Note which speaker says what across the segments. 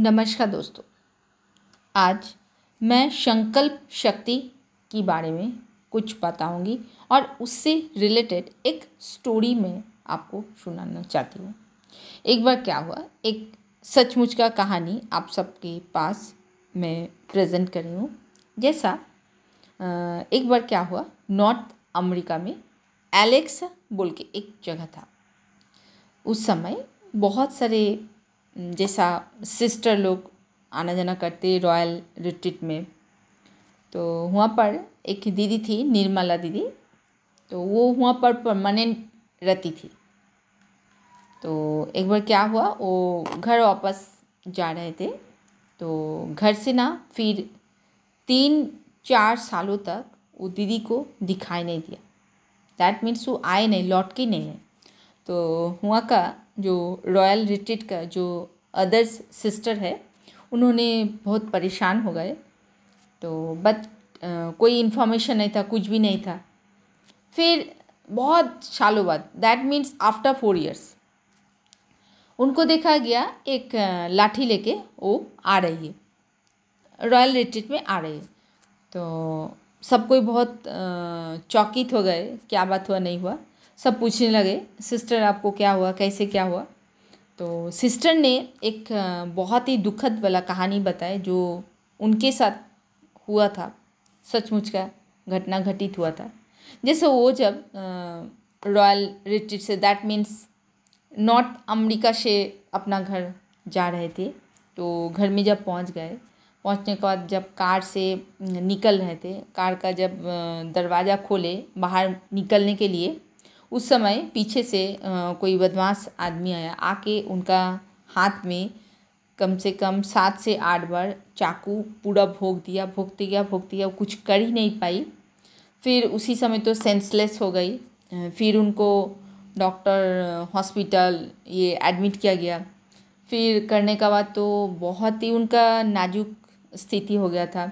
Speaker 1: नमस्कार दोस्तों। आज मैं संकल्प शक्ति के बारे में कुछ बताऊँगी और उससे रिलेटेड एक स्टोरी में आपको सुनाना चाहती हूँ। एक बार क्या हुआ? एक सचमुच का कहानी आप सबके पास मैं प्रेजेंट कर रही हूँ। जैसा एक बार क्या हुआ? नॉर्थ अमेरिका में एलेक्स बोल के एक जगह था। उस समय बहुत सारे जैसा सिस्टर लोग आना जाना करते रॉयल रिट्रीट में तो वहाँ पर एक दीदी थी, निर्मला दीदी तो वो वहाँ पर परमानेंट रहती थी। तो एक बार क्या हुआ, वो घर वापस जा रहे थे तो घर से ना फिर तीन चार सालों तक वो दीदी को दिखाई नहीं दिया। दैट मीन्स वो आए नहीं, लौट के नहीं है तो वहाँ का जो रॉयल रिट्रीट का जो अदर्स सिस्टर है, उन्होंने बहुत परेशान हो गए। तो बट कोई इन्फॉर्मेशन नहीं था, कुछ भी नहीं था। फिर बहुत सालों बाद that means after four years उनको देखा गया एक लाठी लेके वो आ रही है। रॉयल रिट्रीट में आ रही है। तो सब कोई बहुत चौकित हो गए, क्या बात हुआ, नहीं हुआ। सब पूछने लगे, सिस्टर, आपको क्या हुआ? कैसे क्या हुआ? तो सिस्टर ने एक बहुत ही दुखद वाला कहानी बताई जो उनके साथ हुआ था। सचमुच का घटना घटित हुआ था। जैसे वो जब रॉयल रिट्रीट से दैट मीन्स नॉर्थ अमेरिका से अपना घर जा रहे थे। तो घर में जब पहुँच गए, पहुँचने के बाद जब कार से निकल रहे थे, कार का जब दरवाज़ा खोले बाहर निकलने के लिए उस समय पीछे से कोई बदमाश आदमी आया। आके उनका हाथ में कम से कम सात से आठ बार चाकू पूरा भोग दिया भोगते गया भोगते गया कुछ कर ही नहीं पाई। फिर उसी समय तो सेंसलेस हो गई। फिर उनको डॉक्टर हॉस्पिटल ये एडमिट किया गया। फिर करने का बाद तो बहुत ही उनका नाजुक स्थिति हो गया था।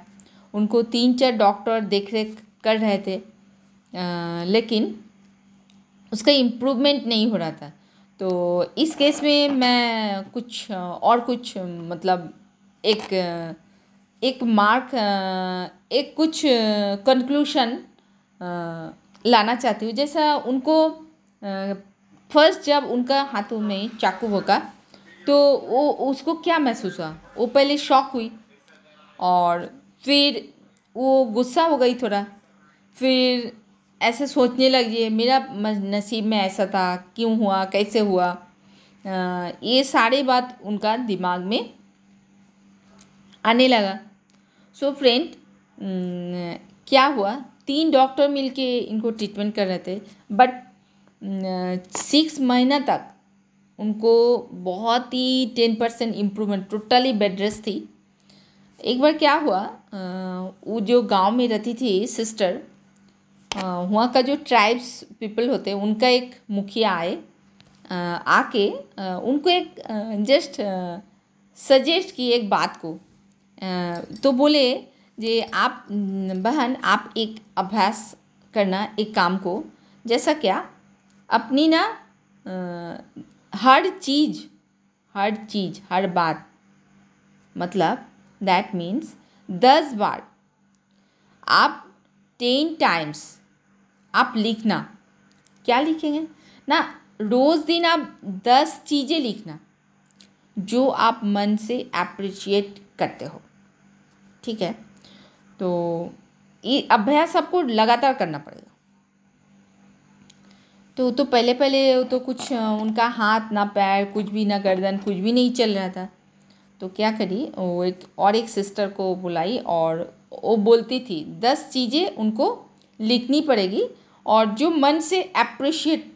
Speaker 1: उनको तीन चार डॉक्टर देख रेख कर रहे थे। आ, लेकिन उसका इम्प्रूवमेंट नहीं हो रहा था। तो इस केस में मैं कुछ, और कुछ मतलब एक एक मार्क एक कुछ कंक्लूशन लाना चाहती हूँ। जैसा उनको फ़र्स्ट जब उनका हाथों में चाकू होगा तो वो, उसको क्या महसूस हुआ? वो पहले शॉक हुई और फिर वो गुस्सा हो गई थोड़ा। फिर ऐसे सोचने लगी मेरा नसीब में ऐसा था, क्यों हुआ, कैसे हुआ? ये सारी बात उनका दिमाग में आने लगा। सो so फ्रेंड क्या हुआ? तीन डॉक्टर मिलके इनको ट्रीटमेंट कर रहे थे बट सिक्स महीना तक उनको बहुत ही ten percent improvement totally bad थी। एक बार क्या हुआ? वो जो गाँव में रहती थी सिस्टर वहाँ का जो ट्राइब्स पीपल होते हैं, उनका एक मुखिया आए आके उनको एक जस्ट सजेस्ट की एक बात को। तो बोले जे, आप बहन, आप एक अभ्यास करना, एक काम को। जैसा क्या, अपनी ना हर चीज़ हर चीज़, हर बात मतलब दैट मीन्स दस बार, आप टेन टाइम्स आप लिखना। क्या लिखेंगे? ना, रोज़ दिन आप दस चीज़ें लिखना, जो आप मन से अप्रिशिएट करते हो। ठीक है? तो ये अभ्यास आपको लगातार करना पड़ेगा। तो तो पहले पहले तो कुछ उनका हाथ ना पैर, कुछ भी ना गर्दन, कुछ भी नहीं चल रहा था। तो क्या करी? वो एक, और एक सिस्टर को बुलाई और वो बोलती थी, दस चीज़ें उनको लिखनी पड़ेगी और जो मन से अप्रिशिएट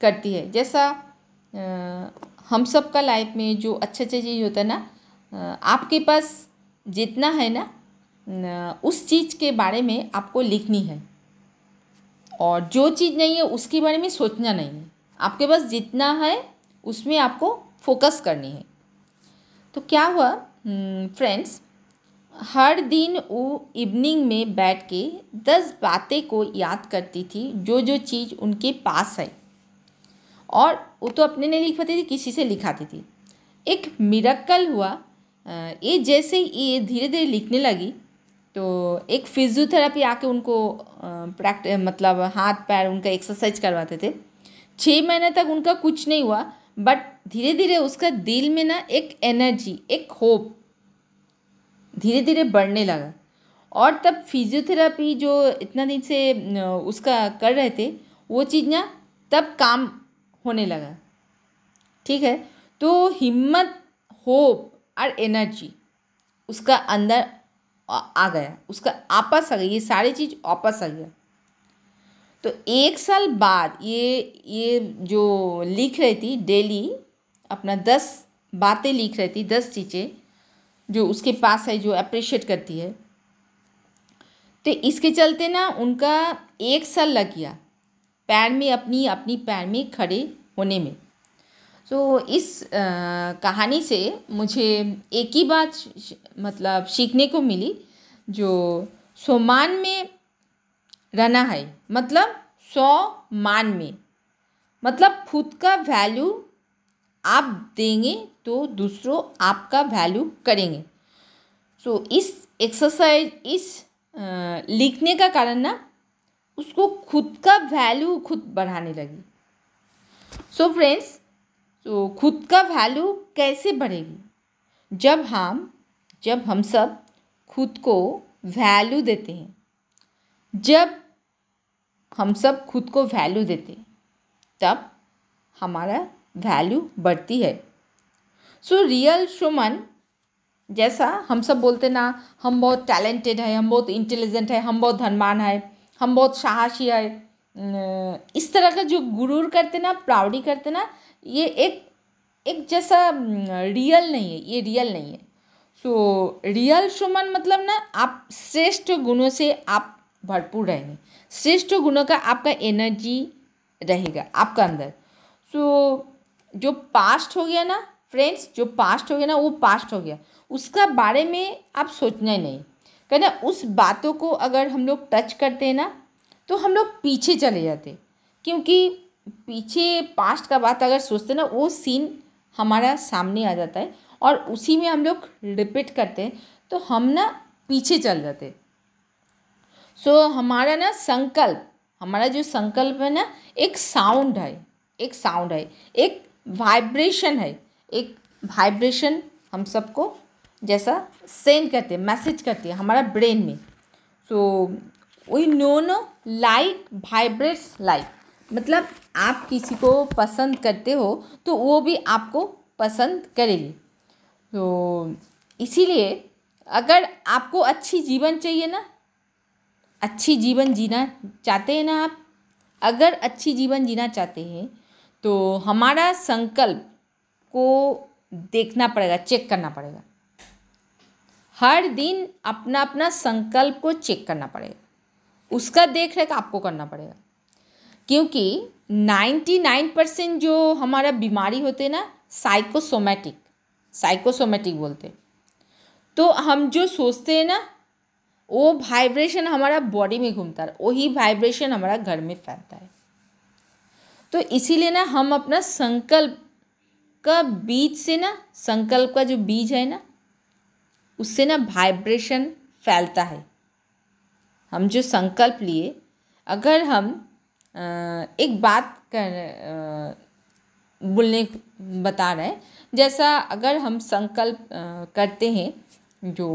Speaker 1: करती है। जैसा हम सब का लाइफ में जो अच्छे अच्छे चीज़ होता है ना आपके पास जितना है ना उस चीज़ के बारे में आपको लिखनी है। और जो चीज़ नहीं है, उसके बारे में सोचना नहीं है। आपके पास जितना है, उसमें आपको फोकस करनी है। तो क्या हुआ फ्रेंड्स हर दिन वो इवनिंग में बैठ के दस बातें को याद करती थी जो जो चीज़ उनके पास है और वो तो अपने नहीं लिख पाती थी, किसी से लिखाती थी। एक मिरक्कल हुआ। ये जैसे ये धीरे धीरे लिखने लगी तो एक फिजियोथेरापी आके उनको प्रैक्ट मतलब हाथ, पैर उनका एक्सरसाइज करवाते थे। छः महीने तक उनका कुछ नहीं हुआ बट धीरे धीरे उसका दिल में ना एक एनर्जी एक होप धीरे धीरे बढ़ने लगा। और तब फिजियोथेरापी जो इतना दिन से उसका कर रहे थे, वो चीज़ ना तब काम होने लगा। ठीक है? तो हिम्मत, होप और एनर्जी उसका अंदर आ गया। उसका आपस आ गया। ये सारी चीज़ आपस आ गया। तो एक साल बाद ये ये जो लिख रही थी डेली अपना दस बातें लिख रही थी, दस चीज़ें जो उसके पास है जो अप्रिशिएट करती है। तो इसके चलते ना उनका एक साल लग गया पैर में अपनी अपनी पैर में खड़े होने में। तो इस आ, कहानी से मुझे एक ही बात मतलब सीखने को मिली जो सोमान में रहना है। मतलब सौ मान में। मतलब खुद का वैल्यू आप देंगे तो दूसरों आपका वैल्यू करेंगे। सो so, इस एक्सरसाइज इस आ, लिखने का कारण ना उसको खुद का वैल्यू खुद बढ़ाने लगी। सो so, फ्रेंड्स तो खुद का वैल्यू कैसे बढ़ेगी? जब हम जब हम सब खुद को वैल्यू देते हैं जब हम सब खुद को वैल्यू देते हैं तब हमारा वैल्यू बढ़ती है। सो रियल सुमन जैसा हम सब बोलते ना, हम बहुत टैलेंटेड है, हम बहुत इंटेलिजेंट है, हम बहुत धनवान है, हम बहुत साहसी है। इस तरह का जो गुरूर करते ना, प्राउडी करते ना, ये एक एक जैसा रियल नहीं है, ये रियल नहीं है। सो रियल सुमन मतलब ना, आप श्रेष्ठ गुणों से आप भरपूर रहेंगे। श्रेष्ठ गुणों का आपका एनर्जी रहेगा, आपका अंदर। सो जो पास्ट हो गया ना फ्रेंड्स जो पास्ट हो गया ना वो पास्ट हो गया। उसका बारे में आप सोचना ही नहीं। कहना उस बातों को अगर हम लोग टच करते हैं ना तो हम लोग पीछे चले जाते क्योंकि पीछे पास्ट का बात अगर सोचते ना वो सीन हमारा सामने आ जाता है और उसी में हम लोग रिपीट करते हैं तो हम ना पीछे चल जाते सो so, हमारा ना संकल्प हमारा जो संकल्प है ना एक साउंड है एक साउंड है एक वाइब्रेशन है। एक वाइब्रेशन हम सबको जैसा सेंड करते हैं मैसेज करते हैं हमारा ब्रेन में। So we know no like vibrates like मतलब आप किसी को पसंद करते हो तो वो भी आपको पसंद करेगी। तो इसीलिए अगर आपको अच्छी जीवन चाहिए ना, अच्छी जीवन जीना चाहते हैं ना आप, अगर अच्छी जीवन जीना चाहते हैं तो हमारा संकल्प को देखना पड़ेगा चेक करना पड़ेगा। हर दिन अपना अपना संकल्प को चेक करना पड़ेगा। उसका देख रेख आपको करना पड़ेगा। क्योंकि नाइन्टी नाइन परसेंट जो हमारा बीमारी होते हैं ना साइकोसोमेटिक साइकोसोमेटिक बोलते तो हम जो सोचते हैं ना, वो वाइब्रेशन हमारा बॉडी में घूमता है, वही वाइब्रेशन हमारा घर में फैलता है। तो इसीलिए ना हम अपना संकल्प का बीज से ना, संकल्प का जो बीज है ना, उससे ना वाइब्रेशन फैलता है। हम जो संकल्प लिए, अगर हम एक बात कर बोलने बता रहे हैं, जैसा अगर हम संकल्प करते हैं, जो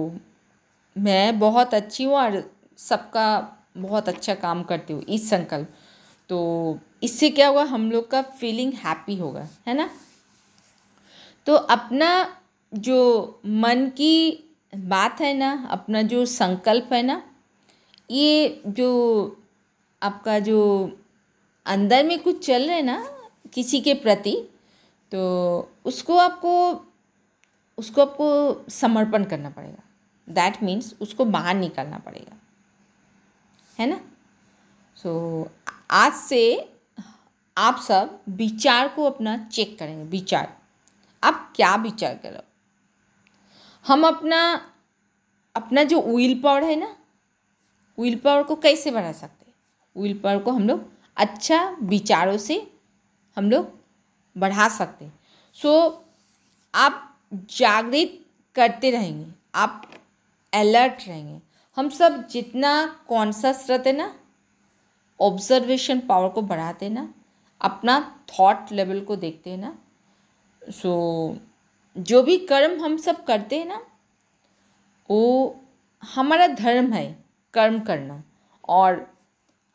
Speaker 1: मैं बहुत अच्छी हूँ और सबका बहुत अच्छा काम करती हूँ, इस संकल्प तो इससे क्या होगा हम लोग का फीलिंग हैप्पी होगा है ना? तो अपना जो मन की बात है ना अपना जो संकल्प है ना ये जो आपका जो अंदर में कुछ चल रहा है ना किसी के प्रति तो उसको आपको उसको आपको समर्पण करना पड़ेगा। दैट मीन्स उसको बाहर निकालना पड़ेगा। है ना? सो so, आज से आप सब विचार को अपना चेक करेंगे, विचार। आप क्या विचार करो हम अपना अपना जो विल पावर है ना विल पावर को कैसे बढ़ा सकते हैं? विल पावर को हम लोग अच्छा विचारों से हम लोग बढ़ा सकते हैं। सो आप जागृत करते रहेंगे, आप अलर्ट रहेंगे। हम सब जितना कॉन्शस रहते ना ऑब्जर्वेशन पावर को बढ़ाते ना अपना थॉट लेवल को देखते हैं ना। सो so, जो भी कर्म हम सब करते हैं ना वो हमारा धर्म है कर्म करना। और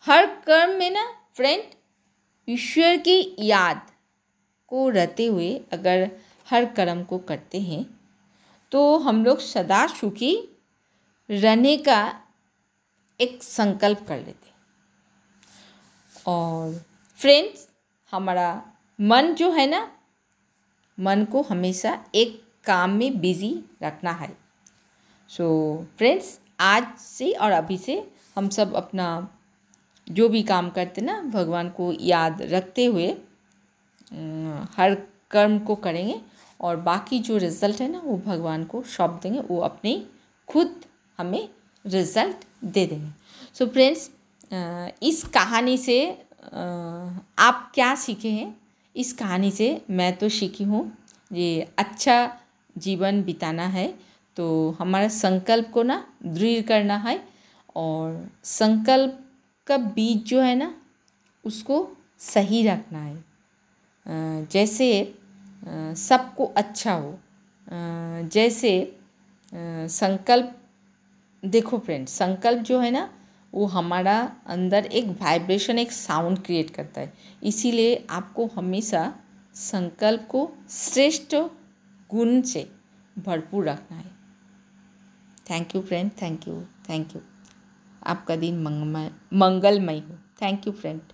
Speaker 1: हर कर्म में ना फ्रेंड ईश्वर की याद को रहते हुए अगर हर कर्म को करते हैं तो हम लोग सदा सुखी रहने का एक संकल्प कर लेते और फ्रेंड्स हमारा मन जो है ना मन को हमेशा एक काम में बिज़ी रखना है। सो so, फ्रेंड्स आज से और अभी से हम सब अपना जो भी काम करते ना भगवान को याद रखते हुए हर कर्म को करेंगे और बाकी जो रिज़ल्ट है ना वो भगवान को सौंप देंगे वो अपने खुद हमें रिज़ल्ट दे देंगे। सो so फ्रेंड्स इस कहानी से आप क्या सीखे हैं? इस कहानी से मैं तो सीखी हूँ। ये अच्छा जीवन बिताना है तो हमारा संकल्प को ना दृढ़ करना है और संकल्प का बीज जो है ना, उसको सही रखना है। जैसे सबको अच्छा हो। जैसे संकल्प, देखो फ्रेंड संकल्प जो है ना वो हमारा अंदर एक वाइब्रेशन एक साउंड क्रिएट करता है। इसीलिए आपको हमेशा संकल्प को श्रेष्ठ गुण से भरपूर रखना है। Thank you friend thank you thank you आपका दिन मंगलमय मंगलमय हो। Thank you friend